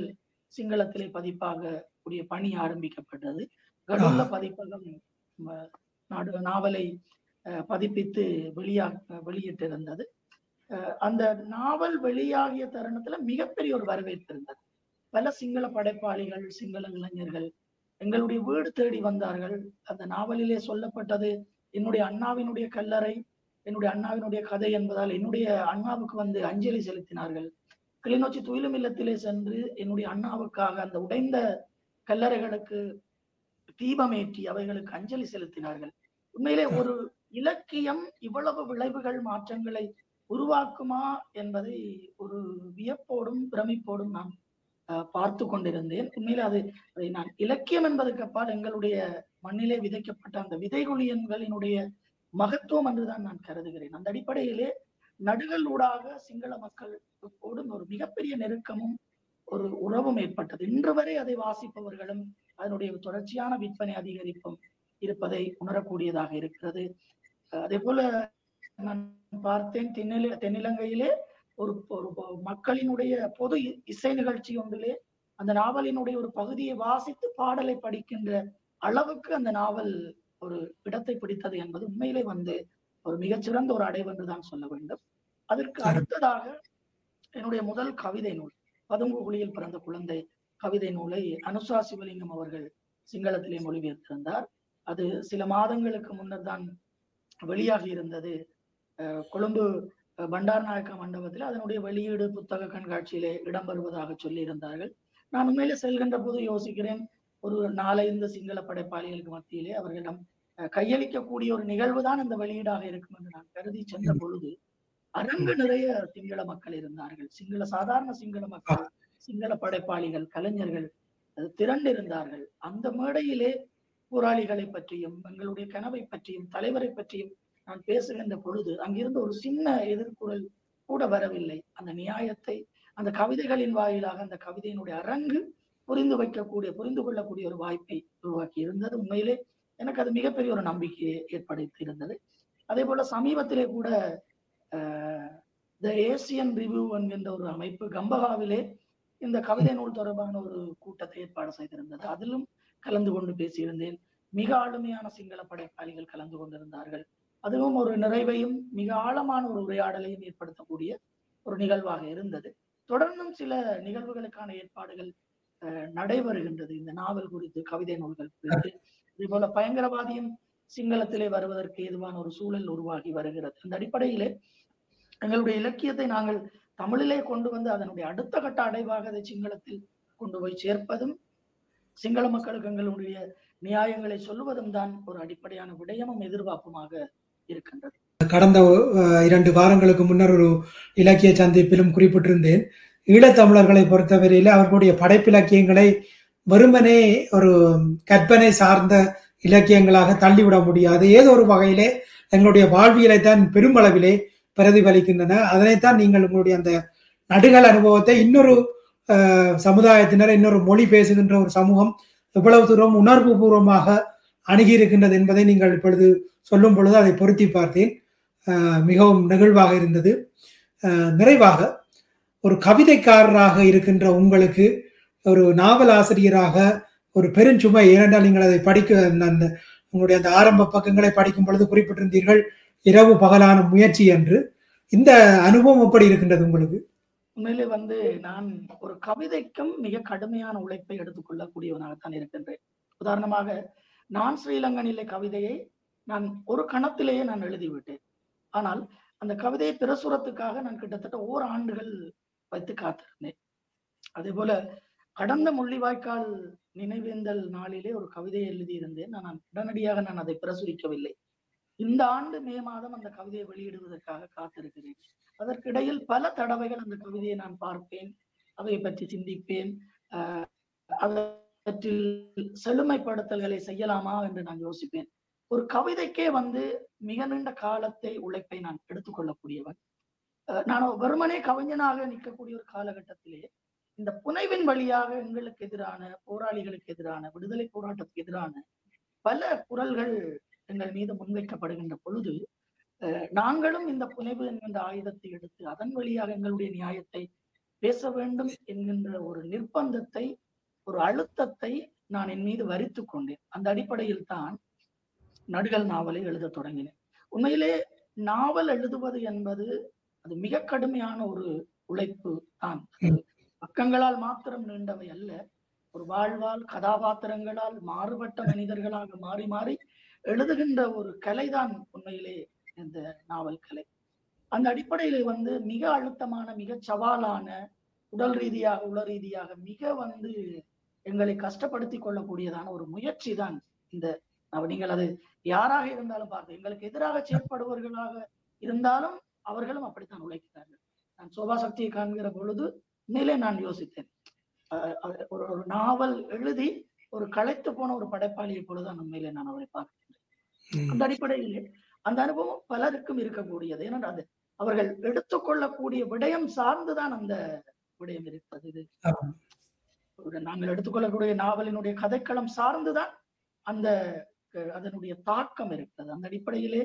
சிங்களத்திலே பதிப்பாக கூடிய பணி ஆரம்பிக்கப்பட்டது. கடவுள பதிப்பகம் நாடு நாவலை பதிப்பித்து வெளியா வெளியிட்டிருந்தது. அந்த நாவல் வெளியாகிய தருணத்துல மிகப்பெரிய ஒரு வரவேற்பு இருந்தது. பல சிங்கள படைப்பாளிகள் சிங்கள இளைஞர்கள் எங்களுடைய வீடு தேடி வந்தார்கள். அந்த நாவலிலே சொல்லப்பட்டது என்னுடைய அண்ணாவினுடைய கல்லறை என்னுடைய அண்ணாவினுடைய கதை என்பதால் என்னுடைய அண்ணாவுக்கு வந்து அஞ்சலி செலுத்தினார்கள். கிளிநொச்சி துயிலும் இல்லத்திலே சென்று என்னுடைய அண்ணாவுக்காக அந்த உடைந்த கல்லறைகளுக்கு தீபமேற்றி அவைகளுக்கு அஞ்சலி செலுத்தினார்கள். உண்மையிலே ஒரு இலக்கியம் இவ்வளவு விளைவுகள் மாற்றங்களை உருவாக்குமா என்பதை ஒரு வியப்போடும் பிரமிப்போடும் நான் அஹ், பார்த்து கொண்டிருந்தேன். உண்மையிலே அது அதை நான் இலக்கியம் என்பதற்கு அப்பால் எங்களுடைய மண்ணிலே விதைக்கப்பட்ட அந்த விதைகுழியன்களினுடைய மகத்துவம் என்றுதான் நான் கருதுகிறேன். அந்த அடிப்படையிலே நடுகளூடாக சிங்கள மக்களோடும் ஒரு மிகப்பெரிய நெருக்கமும் ஒரு உறவும் ஏற்பட்டது. இன்று வரை அதை வாசிப்பவர்களும் அதனுடைய தொடர்ச்சியான விற்பனை அதிகரிப்பும் இருப்பதை உணரக்கூடியதாக இருக்கிறது. அதே போல நான் பார்த்தேன் தென்னில தென்னிலங்கையிலே ஒரு ஒரு மக்களினுடைய பொது இசை நிகழ்ச்சி ஒன்றிலே அந்த நாவலினுடைய ஒரு பகுதியை வாசித்து பாடலை படிக்கின்ற அளவுக்கு அந்த நாவல் ஒரு இடத்தை பிடித்தது என்பது உண்மையிலே வந்து ஒரு மிகச்சிறந்த ஒரு அடைவு என்று தான் சொல்ல வேண்டும். அதற்கு அடுத்ததாக என்னுடைய முதல் கவிதை நூல் பதுங்குகுழியில் பிறந்த குழந்தை கவிதை நூலை அனுஷா சிவலிங்கம் அவர்கள் சிங்களத்திலே மொழிபெயர்த்திருந்தார். அது சில மாதங்களுக்கு முன்னர் தான் வெளியாகி இருந்தது. கொழும்பு பண்டார் நாயக்க மண்டபத்தில் அதனுடைய வெளியீடு புத்தக கண்காட்சியிலே இடம்பெறுவதாக சொல்லி இருந்தார்கள் நான் உண்மையிலே செல்கின்ற போது யோசிக்கிறேன் ஒரு நாலைந்து சிங்கள படைப்பாளிகளுக்கு மத்தியிலே அவர்களிடம் கையளிக்கக்கூடிய ஒரு நிகழ்வு தான் இந்த வெளியீடாக இருக்கும் என்று நான் கருதி சென்ற பொழுது அரங்கு நிறைய சிங்கள மக்கள் இருந்தார்கள். சிங்கள சாதாரண சிங்கள மக்கள் சிங்கள படைப்பாளிகள் கலைஞர்கள் திரண்டு இருந்தார்கள் அந்த மேடையிலே போராளிகளை பற்றியும் எங்களுடைய கனவை பற்றியும் தலைவரை பற்றியும் நான் பேசுகின்ற பொழுது அங்கிருந்து ஒரு சின்ன எதிர்குரல் கூட வரவில்லை. அந்த நியாயத்தை அந்த கவிதைகளின் வாயிலாக அந்த கவிதையினுடைய அரங்கு புரிந்து வைக்கக்கூடிய புரிந்து கொள்ளக்கூடிய ஒரு வாய்ப்பை உருவாக்கி இருந்தது. உண்மையிலே எனக்கு அது மிகப்பெரிய ஒரு நம்பிக்கையை ஏற்படுத்தி இருந்தது அதே போல சமீபத்திலே கூட த ஏசியன் ரிவ்யூ என்கின்ற ஒரு அமைப்பு கம்பகாவிலே இந்த கவிதை நூல் தொடர்பான ஒரு கூட்டத்தை ஏற்பாடு செய்திருந்தது. அதிலும் கலந்து கொண்டு பேசியிருந்தேன். மிக ஆளுமையான சிங்கள படைப்பாளிகள் கலந்து கொண்டிருந்தார்கள். அதுவும் ஒரு நிறைவையும் மிக ஆழமான ஒரு உரையாடலையும் ஏற்படுத்தக்கூடிய ஒரு நிகழ்வாக இருந்தது. தொடர்ந்தும் சில நிகழ்வுகளுக்கான ஏற்பாடுகள் நடைபெறுகின்றது. இந்த நாவல் குறித்து கவிதை நூல்கள் குறித்து. இதே போல பயங்கரவாதியும் சிங்களத்திலே வருவதற்கு ஏதுவான ஒரு சூழல் உருவாகி வருகிறது. அந்த அடிப்படையிலே எங்களுடைய இலக்கியத்தை நாங்கள் தமிழிலே கொண்டு வந்து அதனுடைய அடுத்த கட்ட அடைவாக அதை சிங்களத்தில் கொண்டு போய் சேர்ப்பதும் சிங்கள மக்களுக்கு எங்களுடைய நியாயங்களை சொல்லுவதும் தான் ஒரு அடிப்படையான விடயமும் எதிர்பார்ப்புமாக இருக்கின்றது. கடந்த இரண்டு வாரங்களுக்கு முன்னர் ஒரு இலக்கிய சந்திப்பிலும் குறிப்பிட்டிருந்தேன். ஈழத்தமிழர்களை பொறுத்தவரையில் அவர்களுடைய படைப்பிலக்கியங்களை வெறுமனே ஒரு கற்பனை சார்ந்த இலக்கியங்களாக தள்ளிவிட முடியாது. ஏதோ ஒரு வகையிலே எங்களுடைய வாழ்வியலை தான் பெருமளவிலே பிரதிபலிக்கின்றன. அதனைத்தான் நீங்கள் உங்களுடைய அந்த நடுகள் அனுபவத்தை இன்னொரு சமுதாயத்தினர் இன்னொரு மொழி பேசுகின்ற ஒரு சமூகம் எவ்வளவு தூரம் உணர்வு பூர்வமாக அணுகியிருக்கின்றது என்பதை நீங்கள் இப்பொழுது சொல்லும் பொழுது அதை பொருத்தி பார்த்தேன். மிகவும் நெகிழ்வாக இருந்தது. நிறைவாக ஒரு கவிதைக்காரராக இருக்கின்ற உங்களுக்கு ஒரு நாவல் ஆசிரியராக ஒரு பெருஞ்சுமை ஏனென்றால் நீங்கள் அதை படிக்க அந்த உங்களுடைய அந்த ஆரம்ப பக்கங்களை படிக்கும் பொழுது குறிப்பிட்டிருந்தீர்கள் இரவு பகலான முயற்சி என்று. இந்த அனுபவம் எப்படி இருக்கின்றது உங்களுக்கு? உண்மையிலே வந்து நான் ஒரு கவிதைக்கும் மிக கடுமையான உழைப்பை எடுத்துக்கொள்ளக்கூடியவனாகத்தான் இருக்கின்றேன். உதாரணமாக நான் ஸ்ரீலங்கனிலே கவிதையை நான் ஒரு கணத்திலேயே நான் எழுதிவிட்டேன். ஆனால் அந்த கவிதையை பிரசுரத்துக்காக நான் கிட்டத்தட்ட ஓர் ஆண்டுகள் வைத்து காத்திருந்தேன். அதே போல கடந்த முள்ளிவாய்க்கால் நினைவேந்தல் நாளிலே ஒரு கவிதையை எழுதியிருந்தேன். நான் உடனடியாக நான் அதை பிரசுரிக்கவில்லை. இந்த ஆண்டு மே மாதம் அந்த கவிதையை வெளியிடுவதற்காக காத்திருக்கிறேன். அதற்கிடையில் பல தடவைகள் அந்த கவிதையை நான் பார்ப்பேன். அதை பற்றி சிந்திப்பேன். அவற்றில் செழுமைப்படுத்தல்களை செய்யலாமா என்று நான் யோசிப்பேன். ஒரு கவிதைக்கே வந்து மிக நீண்ட காலத்தை உழைப்பை நான் எடுத்துக்கொள்ளக்கூடியவன். நான் வெறுமனே கவிஞனாக நிற்கக்கூடிய ஒரு காலகட்டத்திலே இந்த புனைவின் வழியாக எங்களுக்கு எதிரான போராளிகளுக்கு எதிரான விடுதலை போராட்டத்துக்கு எதிரான பல குரல்கள் எங்கள் மீது முன்வைக்கப்படுகின்ற பொழுது நாங்களும் இந்த புனைவு என்கின்ற ஆயுதத்தை எடுத்து அதன் வழியாக எங்களுடைய நியாயத்தை பேச வேண்டும் என்கின்ற ஒரு நிர்பந்தத்தை ஒரு அழுத்தத்தை நான் என் மீது வரித்து கொண்டேன். அந்த அடிப்படையில் தான் நடுகள் நாவலை எழுத தொடங்கினேன். உண்மையிலே நாவல் எழுதுவது என்பது அது மிக கடுமையான ஒரு உழைப்பு தான். பக்கங்களால் மாத்திரம் நீண்டவை அல்ல ஒரு வாழ்வால் கதாபாத்திரங்களால் மாறுபட்ட மனிதர்களாக மாறி மாறி எழுதுகின்ற ஒரு கலைதான் உண்மையிலே இந்த நாவல் கலை. அந்த அடிப்படையில வந்து மிக அழுத்தமான மிக சவாலான உடல் ரீதியாக உள ரீதியாக மிக வந்து எங்களை கஷ்டப்படுத்தி கொள்ளக்கூடியதான ஒரு முயற்சி தான் இந்த நீங்கள் அது யாராக இருந்தாலும் பார்த்து எங்களுக்கு எதிராக செயற்படுபவர்களாக இருந்தாலும் அவர்களும் அப்படித்தான் உழைக்கிறார்கள். நான் சோபா சக்தியை காண்கிற பொழுது உண்மையிலே நான் யோசித்தேன். ஒரு ஒரு நாவல் எழுதி ஒரு களைத்து போன ஒரு படைப்பாளியை பொழுதுதான் உண்மையிலே நான் அவரை பார்க்கிறேன் அந்த அடிப்படையிலே அந்த அனுபவம் பலருக்கும் இருக்கக்கூடியது. ஏன்னா அது அவர்கள் எடுத்துக்கொள்ளக்கூடிய விடயம் சார்ந்துதான் அந்த விடயம் இருப்பது. இது நாங்கள் எடுத்துக்கொள்ளக்கூடிய நாவலினுடைய கதைக்களம் சார்ந்துதான் அந்த அதனுடைய தாக்கம் இருக்கிறது அந்த அடிப்படையிலே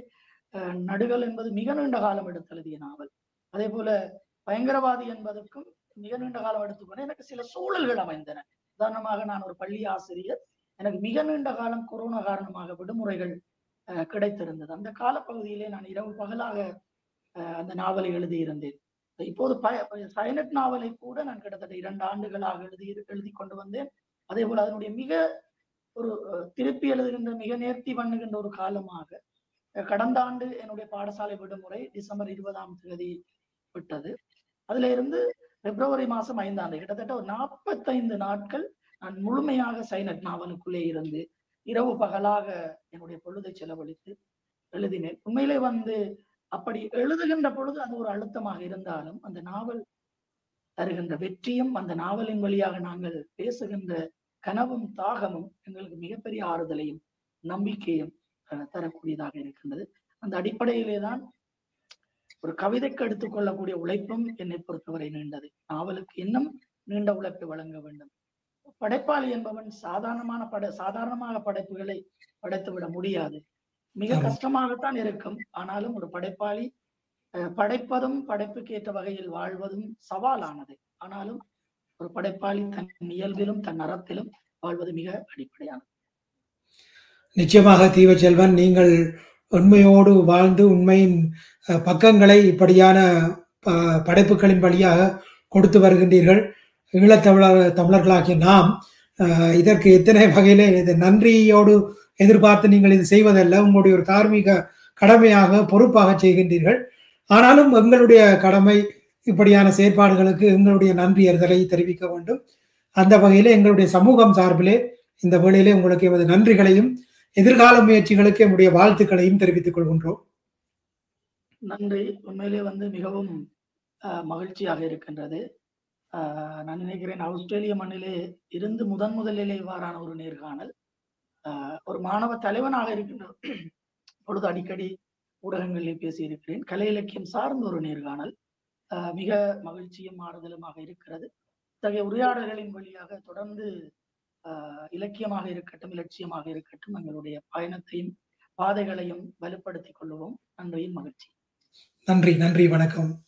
நடுகள் என்பது மிக நீண்ட காலம் எடுத்து எழுதிய நாவல். அதே போல பயங்கரவாதி என்பதற்கும் மிக நீண்ட காலம் எடுத்துக்கொண்டு எனக்கு சில சூழல்கள் அமைந்தன. உதாரணமாக நான் ஒரு பள்ளி ஆசிரியர். எனக்கு மிக நீண்ட காலம் கொரோனா காரணமாக விடுமுறைகள் கிடைத்திருந்தது. அந்த காலப்பகுதியிலே நான் இரவு பகலாக அஹ், அந்த நாவலை எழுதியிருந்தேன். இப்போது பய சைனட் நாவலை கூட நான் கிட்டத்தட்ட இரண்டு ஆண்டுகளாக எழுதி எழுதி கொண்டு வந்தேன். அதே போல அதனுடைய மிக ஒரு திருப்பி எழுதுகின்ற மிக நேர்த்தி பண்ணுகின்ற ஒரு காலமாக கடந்த ஆண்டு என்னுடைய பாடசாலை விடுமுறை டிசம்பர் இருபதாம் தேதி விட்டது. அதுல இருந்து பிப்ரவரி மாசம் ஐந்தாம் தேதி கிட்டத்தட்ட ஒரு நாற்பத்தைந்து நாட்கள் நான் முழுமையாக சைனட் நாவனுக்குள்ளே இருந்து இரவு பகலாக என்னுடைய பொழுதை செலவழித்து எழுதினேன். உண்மையிலே வந்து அப்படி எழுதுகின்ற பொழுது அது ஒரு அழுத்தமாக இருந்தாலும் அந்த நாவல் தருகின்ற வெற்றியும் அந்த நாவலின் வழியாக நாங்கள் பேசுகின்ற கனவும் தாகமும் எங்களுக்கு மிகப்பெரிய ஆறுதலையும் நம்பிக்கையும் தரக்கூடியதாக இருக்கின்றது. அந்த அடிப்படையிலே தான் ஒரு கவிதைக்கு எடுத்துக்கொள்ளக்கூடிய உழைப்பும் என்னை பொறுத்தவரை நீண்டது. நாவலுக்கு இன்னும் நீண்ட உழைப்பை வழங்க வேண்டும். படைப்பாளி என்பவன் சாதாரணமான பட சாதாரணமாக படைப்புகளை படைத்து விட முடியாது. மிக. கஷ்டமாகத்தான் இருக்கும். ஆனாலும் ஒரு படைப்பாளி படைப்பதும் படைப்புக்கு ஏற்ற வகையில் வாழ்வதும் சவாலானது. ஆனாலும் ஒரு படைப்பாளி தன் இயல்பிலும் தன் அறத்திலும் வாழ்வது மிக அடிப்படையானது. நிச்சயமாக தீவச்செல்வன் நீங்கள் உண்மையோடு வாழ்ந்து உண்மையின் பக்கங்களை இப்படியான ப- படைப்புகளின் வழியாக கொடுத்து வருகின்றீர்கள். ஈழத்தமிழர் தமிழர்களாகிய நாம் இதற்கு எத்தனை வகையிலே இது நன்றியோடு எதிர்பார்த்து நீங்கள் இது செய்வதல்ல உங்களுடைய ஒரு தார்மீக கடமையாக பொறுப்பாக செய்கின்றீர்கள். ஆனாலும் எங்களுடைய கடமை இப்படியான செயற்பாடுகளுக்கு எங்களுடைய நன்றி அறிதலை தெரிவிக்க வேண்டும். அந்த வகையிலே எங்களுடைய சமூகம் சார்பிலே இந்த வேளையிலே உங்களுக்கு எமது நன்றிகளையும் எதிர்கால முயற்சிகளுக்கு என்னுடைய வாழ்த்துக்களையும் தெரிவித்துக் கொள்கின்றோம். நன்றி. உண்மையிலே வந்து மிகவும் மகிழ்ச்சியாக இருக்கின்றது. நான் நினைக்கிறேன் ஆஸ்திரேலிய மண்ணிலே இருந்து முதன் முதலிலே இவ்வாறான ஒரு நேர்காணல். ஒரு மாணவ தலைவனாக இருக்கின்ற பொழுது அடிக்கடி ஊடகங்களில் பேசியிருக்கிறேன். கலை இலக்கியம் சார்ந்த ஒரு நேர்காணல். மிக மகிழ்ச்சியும் ஆறுதலுமாக இருக்கிறது. இத்தகைய உரையாடல்களின் வழியாக தொடர்ந்து இலக்கியமாக இருக்கட்டும் இலட்சியமாக இருக்கட்டும் எங்களுடைய பயணத்தையும் பாதைகளையும் வலுப்படுத்திக் கொள்வோம் நன்றியும் மகிழ்ச்சி. நன்றி நன்றி வணக்கம்.